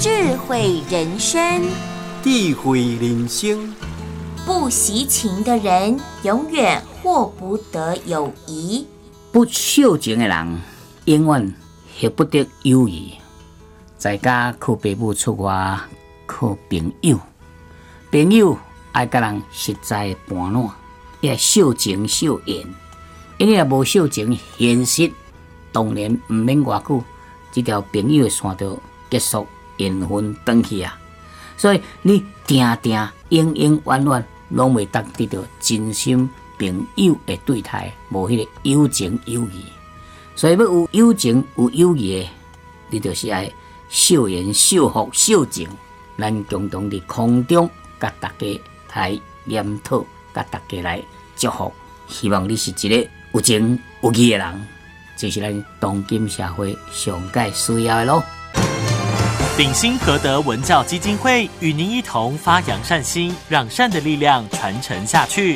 智慧人生，智慧人生。不习情的人永远获不得友谊，不孝情的人永远获不得友谊。在家靠父母出外靠朋友，朋友爱甲人实在伴暖，也孝情孝缘。因为无孝情，现实当然毋免偌久，这条朋友的线就结束，缘分断去啊。所以你定定永永远远拢未得得到真心朋友的对待，无迄个友情友谊。所以要有友情有友谊的，你就是爱孝言孝福笑情，咱共同伫空中甲大家来研讨，甲大家来祝福。希望你是一个有情有义的人，这是咱当今社会上界需要的咯。鼎新和德文教基金会与您一同发扬善心，让善的力量传承下去。